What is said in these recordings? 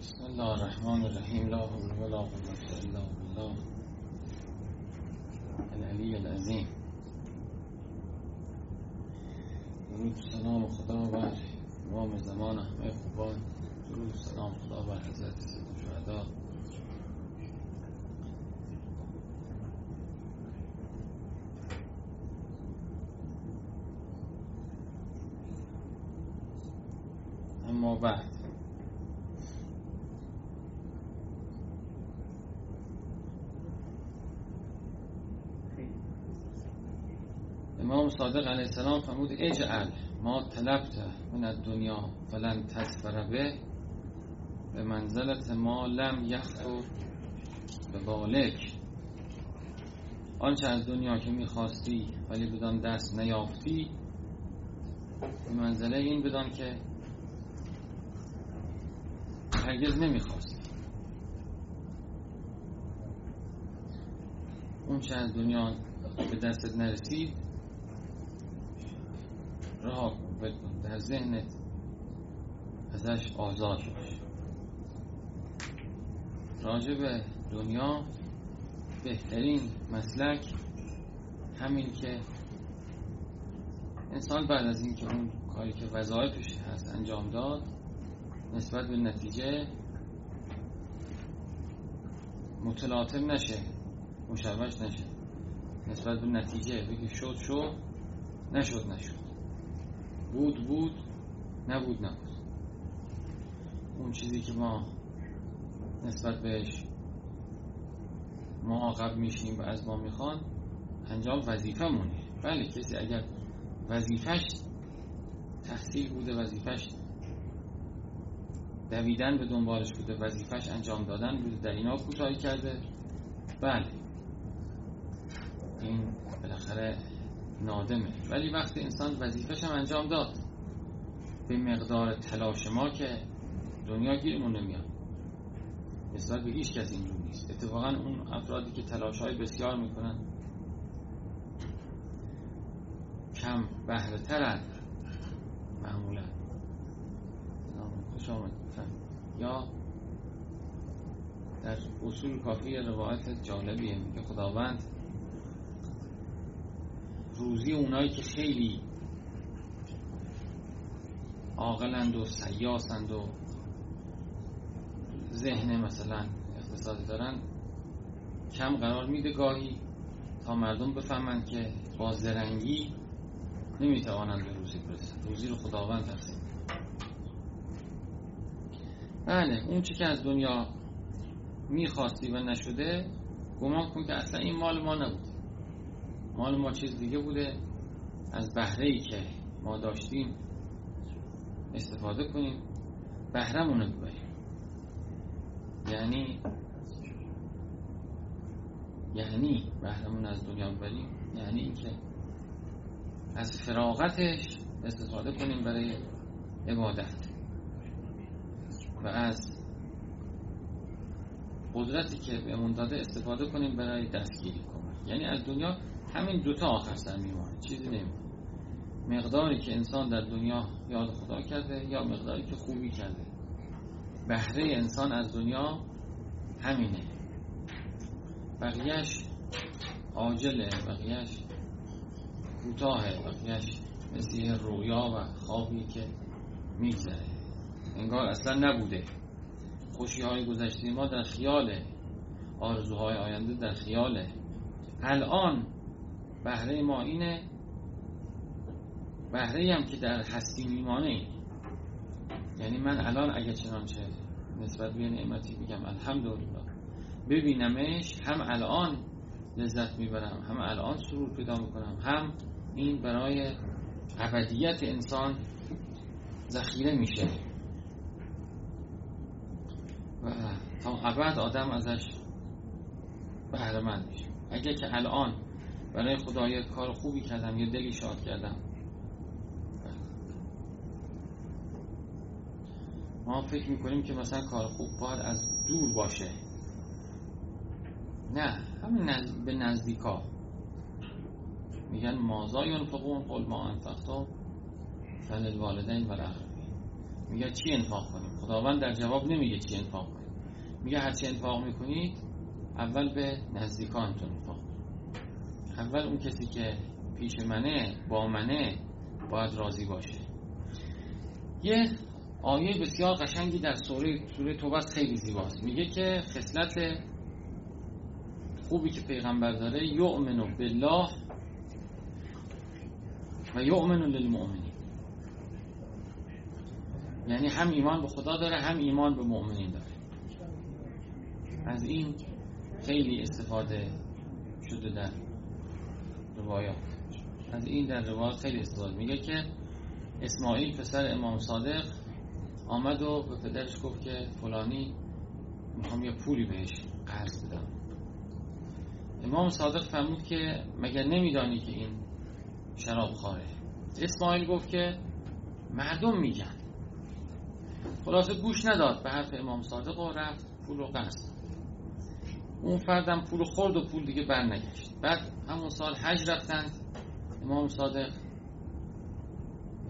بسم الله الرحمن الرحیم. لا حول ولا قوة الا بالله. العلی العظیم. درود سلام خدا بر امام زمان همه خوبان. درود سلام خدا بر حضرت سید شهدا. اما بعد امام صادق علیه السلام فرمود اجعل ما طلبت من الدنیا فلن تسفر به به منزلت ما لم یخطر به بالک. آنچه از دنیا که می‌خواستی ولی بدان دست نیافتی به منزله این بدان که هرگز نمی‌خواستی. اون چه از دنیا به دستت نرسید رها کن بکن در ذهنت ازش آزاد باش. راجع به دنیا بهترین مسلک همین که انسان بعد از اینکه اون کاری که وظایفش هست انجام داد نسبت به نتیجه متلاطم نشه مشوش نشه. نسبت به نتیجه بگی شد شد نشد نشد. بود بود نبود نبود. اون چیزی که ما نسبت بهش معاقب میشیم و از ما می‌خوان انجام وظیفه مونه بله کسی اگر وظیفش تحصیل بوده وظیفش دویدن به دنبالش بوده وظیفش انجام دادن بوده در اینا کوتاهی کرده. بله. این بالاخره نادمه. ولی وقتی انسان وظیفش هم انجام داد به مقدار تلاش ما که دنیا گیرمون نمیاد. نسبت به هیچ کس اینجور نیست. اتفاقا اون افرادی که تلاش های بسیار می‌کنن کم بهره ترن معمولا خوش آمد یا در اصول کافی روایت جالبیه میگه خداوند روزی اونایی که خیلی عاقلند و سیاسند و ذهن مثلا اقتصادی دارن کم قرار میده گاهی تا مردم بفهمند که با زرنگی نمی‌توانند به روزی برسند. روزی رو خداوند تقسیم بله اون چی که از دنیا می‌خواستی و نشده گمان کن که اصلا این مال ما نبود. مال ما چیز دیگه بوده. از بهره ای که ما داشتیم استفاده کنیم. بهرمون رو ببریم. یعنی یعنی بهرمون از دنیا ببریم. یعنی اینکه از فراغتش استفاده کنیم برای عبادت. و از قدرتی که بهمون داده استفاده کنیم برای دستگیری کمک. یعنی از دنیا همین دوتا آخر سر میمونه چیزی نمیمونه. مقداری که انسان در دنیا یاد خدا کرده یا مقداری که خوبی کرده. بهره انسان از دنیا همینه. بقیهش عاجله بقیهش کوتاهه بقیهش مثل رویا و خوابی که میگذره. انگار اصلا نبوده. خوشی های گذشته ما در خیاله. آرزوهای آینده در خیاله. الان بهره ما اینه. بهره هم که در هستی میمانه. این یعنی من الان اگه چنانچه نسبت به نعمتی بگم الحمدلله ببینمش هم الان لذت می‌برم هم الان سرور پیدا می‌کنم هم این برای ابدیت انسان ذخیره میشه. و تا ابد آدم ازش بهره مند میشه. اگه که الان برای خدا یه کار خوبی کردم یه دلی شاد کردم. ما فکر می‌کنیم که مثلا کار خوب باید از دور باشه. نه همین نزد... به نزدیکا. میگن مازا ینفقون قل ما انفقتم فللوالدین و میگه چی انفاق کنیم؟ خداوند در جواب نمیگه چی انفاق کنیم. میگه هر چی انفاق می‌کنید اول به نزدیکانتون انفاق اول اون کسی که پیش منه با منه باید راضی باشه. یه آیه بسیار قشنگی در سوره سوره توبه خیلی زیباست. میگه که خصلت خوبی که پیغمبر داره یؤمنو بالله و یؤمنو للمؤمنین. یعنی هم ایمان به خدا داره هم ایمان به مؤمنین داره. از این خیلی استفاده شده در روایات. از این در روایات خیلی استفاده میگه که اسماعیل پسر امام صادق آمد و به پدرش گفت که فلانی می‌خوام یه پولی بهش قرض بدم. امام صادق فرمود که مگر نمیدانی که این شراب خاره؟ اسماعیل گفت که مردم میگن. خلاصه گوش نداد به حرف امام صادق و رفت پول رو قرض. اون فردم پول خورد و پول دیگه برنگشت. بعد همون سال حج رفتند امام صادق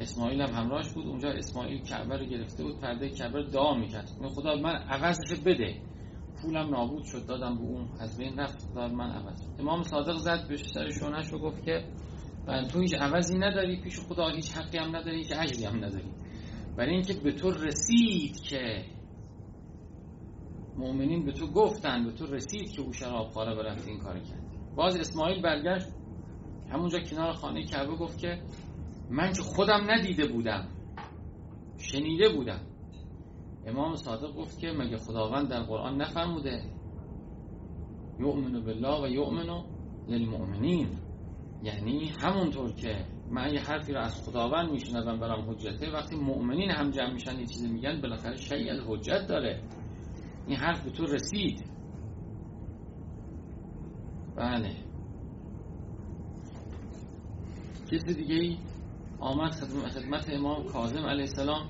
اسماعیل هم همراهش بود. اونجا اسماعیل کعبه رو گرفته بود پرده کعبه رو دعا می‌کرد. خدا من عوضش بده. پولم نابود شد دادم به اون. از بین رفت. خدا من عوض امام صادق زد به سر شونش و گفت که تو هیچ عوضی نداری. پیش خدا هیچ حقی هم نداری هیچ اجری هم نداری. برای اینکه به تو رسید که مؤمنین به تو گفتن به تو رسید که او شراب خاره برفت این کار کرد. باز اسماعیل برگشت. همونجا کنار خانه کعبه گفت که من که خودم ندیده بودم شنیده بودم. امام صادق گفت که مگه خداوند در قرآن نفرموده یؤمن بالله و یؤمن للمؤمنین؟ یعنی همونطور که من یه حرفی رو از خداوند میشنوم برام حجته وقتی مؤمنین هم جمع میشن یه چیزی میگن بالاخره شیء حجت داره. این حرف به تو رسید. بله. کسی دیگه ای آمد خدمت امام کاظم علیه السلام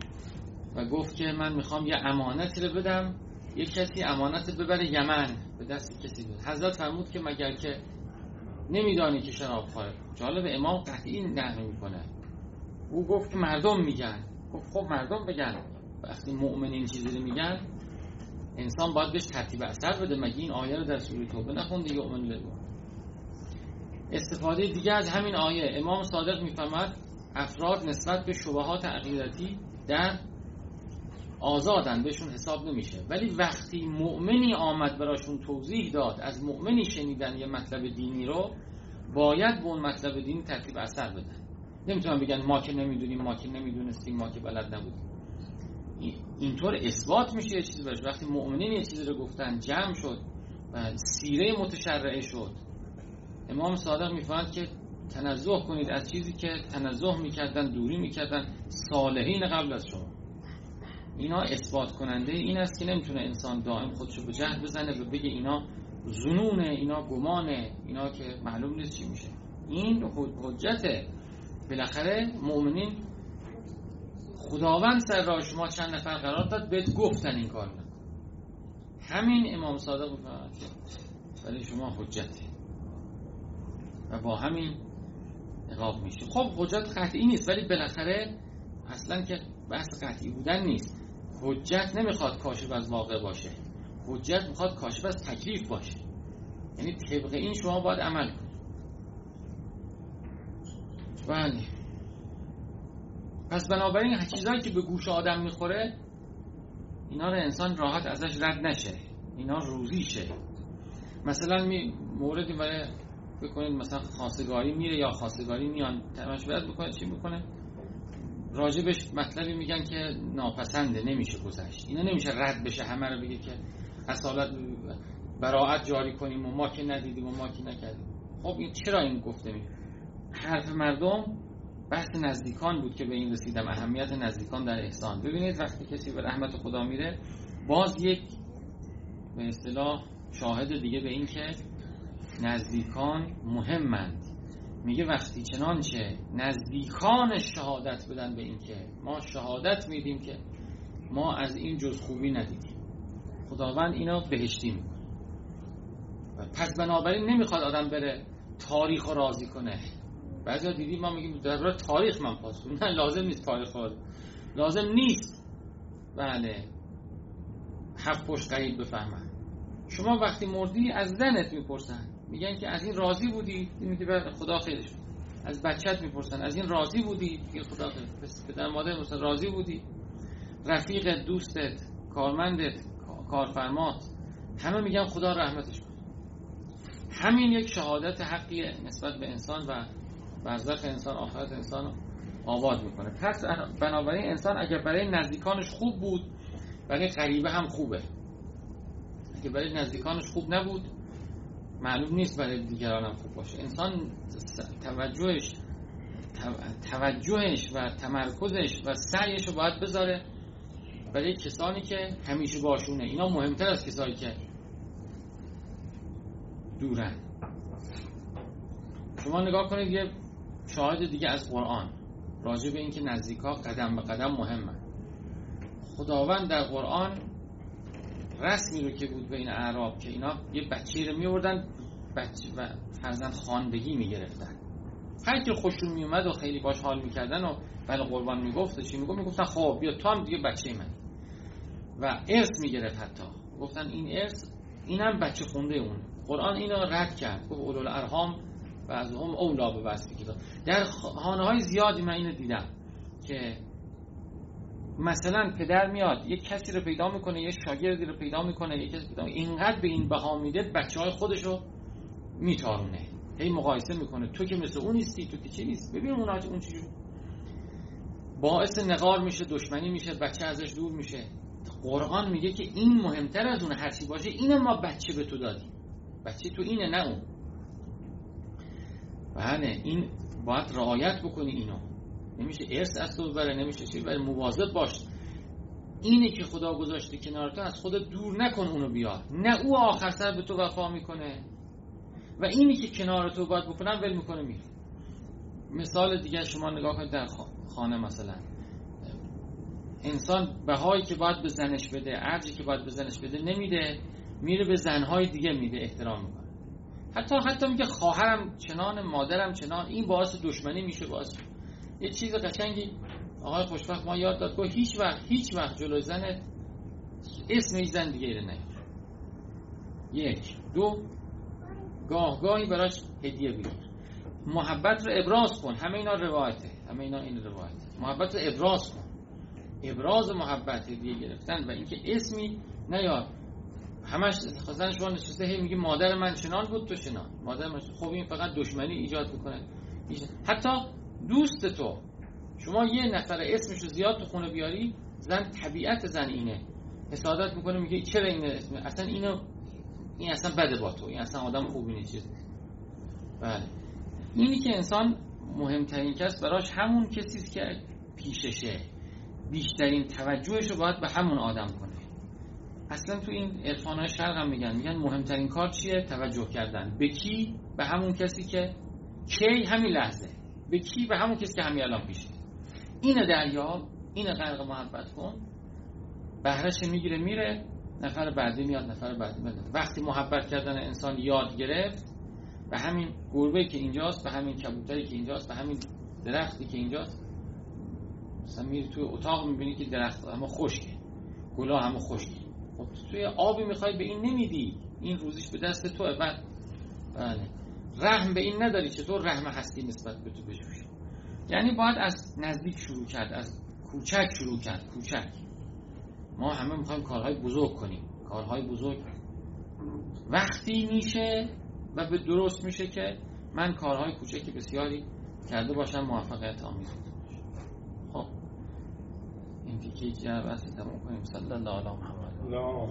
و گفت که من می‌خوام یه امانتی رو بدم یه کسی امانت ببره یمن. به دست کسی بود حضرت فرمود که مگر که نمیدانی که شراب خواهد جالب امام قطعی نقل می‌کنه. او گفت که مردم میگن. گفت خب مردم بگن. وقتی مؤمن این چیزی رو میگن انسان باید بهش ترتیب اثر بده. مگه این آیه رو در سوره توبه نخونده یؤمن استفاده دیگه از همین آیه. امام صادق می‌فهمد افراد نسبت به شبهات عقیدتی در آزادن. بهشون حساب نمیشه. ولی وقتی مؤمنی آمد براشون توضیح داد از مؤمنی شنیدن یه مطلب دینی رو باید به اون مطلب دینی ترتیب اثر بدن. نمی‌تونن بگن ما که نمی‌دونیم ما که نمی‌دونستیم ما که بلد نبودیم. اینطور اثبات میشه یه چیزی باشه. وقتی مؤمنین یه چیزی رو گفتن جمع شد و سیره متشرعه شد. امام صادق می‌فهمد که تنزه کنید از چیزی که تنزه می‌کردن دوری می‌کردن صالحین قبل از شما. اینا اثبات کننده این است که نمی‌تونه انسان دائم خودشو به جهل بزنه و بگه اینا زنونه اینا گمانه اینا که معلوم نیست چی میشه. این حجته بالاخره مؤمنین خداوند سر راه شما چند نفر قرار داد بهت گفتن این کار نکن همین امام صادق می‌فهمد ولی شما حجته و با همین نقاب میشه خب حجت قطعی نیست ولی بالاخره اصلا که بحث قطعی بودن نیست. حجت نمی‌خواد کاشف از واقع باشه. حجت می‌خواد کاشف از تکلیف باشه. یعنی طبق این شما باید عمل کنید بله. پس بنابراین چیزهایی که به گوش آدم می‌خوره اینا رو انسان راحت ازش رد نشه. اینا روزیشه مثلا می موردی برای بکنید مثلا خاصگاری میره یا خاصگاری میان مشورت بکنه چی می‌کنه راجبش مطلبی میگن که ناپسنده نمیشه گذشت. اینا نمیشه رد بشه همه رو بگه که اصالت براعت جاری کنیم و ما که ندیدیم و ما که نکردیم. خب این چرا این گفته می حرف مردم بحث نزدیکان بود که به این رسیدم. اهمیت نزدیکان در احسان. ببینید وقتی کسی به رحمت خدا میره باز یک به اصطلاح شاهد دیگه به این که نزدیکان مهمند. میگه وقتی چنانچه نزدیکان شهادت بدن به این که ما شهادت میدیم که ما از این جز خوبی ندیدیم. خداوند اینا بهشتی می‌کنه. پس بنابراین نمی‌خواد آدم بره تاریخ رو راضی کنه. بعضی دیدیم ما میگیم در تاریخ من پاسخ نه لازم نیست تاریخ رو لازم نیست. بله. هفت پشت قریب بفهمن. شما وقتی مردی از زنت می‌پرسن. میگن که از این راضی بودی؟ میگه خدا خیرش از بچت می‌پرسن. از این راضی بودی؟ میگه خدا خیر پدر مادر می‌پرسن راضی بودی؟ رفیق دوستت کارمندت کارفرمات همه میگن خدا رحمتش کنه. همین یک شهادت حقیه نسبت به انسان و برزخ انسان آخرت انسان آباد می‌کنه. پس بنابراین انسان اگر برای نزدیکانش خوب بود برای غریبه هم خوبه. اگر برای نزدیکانش خوب نبود معلوم نیست برای دیگران هم خوب باشه. انسان توجهش توجهش و تمرکزش و سعیش رو باید بذاره برای کسانی که همیشه باشونه. اینا مهمتر از کسانی که دورن. شما نگاه کنید یه شاهد دیگه از قرآن راجع به اینکه نزدیکا قدم به قدم مهمه خداوند در قرآن رسمی رو که بود بین اعراب که اینا یه بچه رو میوردن بچه و فرزند خاندگی می‌گرفتن. هر کی خوشون میومد و خیلی باش حال می‌کردن و بله قربان می‌گفت چی می‌گفت؟ می‌گفتن خب بیا تو هم دیگه بچه من. و ارث می‌گرفت حتی. گفتن این ارث اینم بچه خونده اون. قرآن اینو رد کرد. گفت اولو الارحام و از هم اولا به وصفی در خانه های زیادی من اینو دیدم که مثلا پدر میاد یک کسی رو پیدا می‌کنه یه شاگردی رو پیدا می‌کنه یک کسی پیدا اینقدر به این بها میده بچه های خودش رو میتارونه هی مقایسه می‌کنه. تو که مثل اون نیستی تو که چی نیست ببین اون اون چجور باعث نقار میشه دشمنی میشه بچه ازش دور میشه. قرآن میگه که این مهمتر از اون هرچی باشه اینه ما بچه به تو دادیم. بچه تو اینه نه اون. بله این باید رعایت بکنی اینو. نمیشه ارث از تو بره نمیشه چی ولی مواظب باش. اینه که خدا گذاشته کنار تو از خود دور نکن اونو بیا نه او آخر سر به تو وفا می‌کنه. و اینی که کنار تو باید بکنن ول می‌کنه میره. مثال دیگه شما نگاه کنید در خانه مثلا. انسان بهایی که باید به زنش بده ارجی که باید به زنش بده نمیده. میره به زنهای دیگه میده احترام می‌کنه. حتی حتی میگه خواهرم چنان مادرم چنان این باعث دشمنی میشه باعث یه چیز قشنگی. آقای خوشبخت ما یاد داد که هیچ وقت هیچ وقت جلوی زن اسم هیچ زن دیگه رو یک دو گاه گاهی براش هدیه بگیر محبت رو ابراز کن. همه اینا روایته. همه اینا این روایته. محبت رو ابراز کن. ابراز محبت هدیه گرفتن و اینکه اسمی نیاد همش خزن شما نشسته هی میگه مادر من چنان بود تو چنان. مادر من خب این فقط دشمنی ایجاد می‌کنه. حتی دوست تو. شما یه نفر اسمش رو زیاد تو خونه بیاری زن طبیعت زن اینه. حسادت می‌کنه میگه چرا این اسم؟ اصلا اینو این اصلا بده با تو. این اصلا آدم خوبی نیست. بله. اینی که انسان مهمترین کس براش همون کسی که پیششه. بیشترین توجهش رو باید به همون آدم کنه. اصلا تو این عرفان شرق هم میگن میگن مهمترین کار چیه؟ توجه کردن. به کی؟ به همون کسی که کی همین لحظه. به کی؟ به همون کسی که همین الان پیشه اینو دریا اینو غرق محبت کن. بهرش می‌گیره میره. نفر بعدی میاد نفر بعدی میاد. وقتی محبت کردن انسان یاد گرفت به همین گربه که اینجاست به همین کبوتری که اینجاست به همین درختی که اینجاست. مثلا میری توی اتاق می‌بینی که درخت همه خشکه. گلا همه خشکی خب توی آبی می‌خوای به این نمیدی. این روزش به دست توه. بعد بله. رحم به این نداری چطور رحم هستی نسبت به تو بجوشی یعنی باید از نزدیک شروع کرد از کوچک شروع کرد کوچک. ما همه می‌خوایم کارهای بزرگ کنیم. کارهای بزرگ. وقتی میشه و به درست میشه که من کارهای کوچکی بسیاری کرده باشم موفقیت آمیز خب. این تیکه جعب است تمام کنیم. صلی الله علیه No.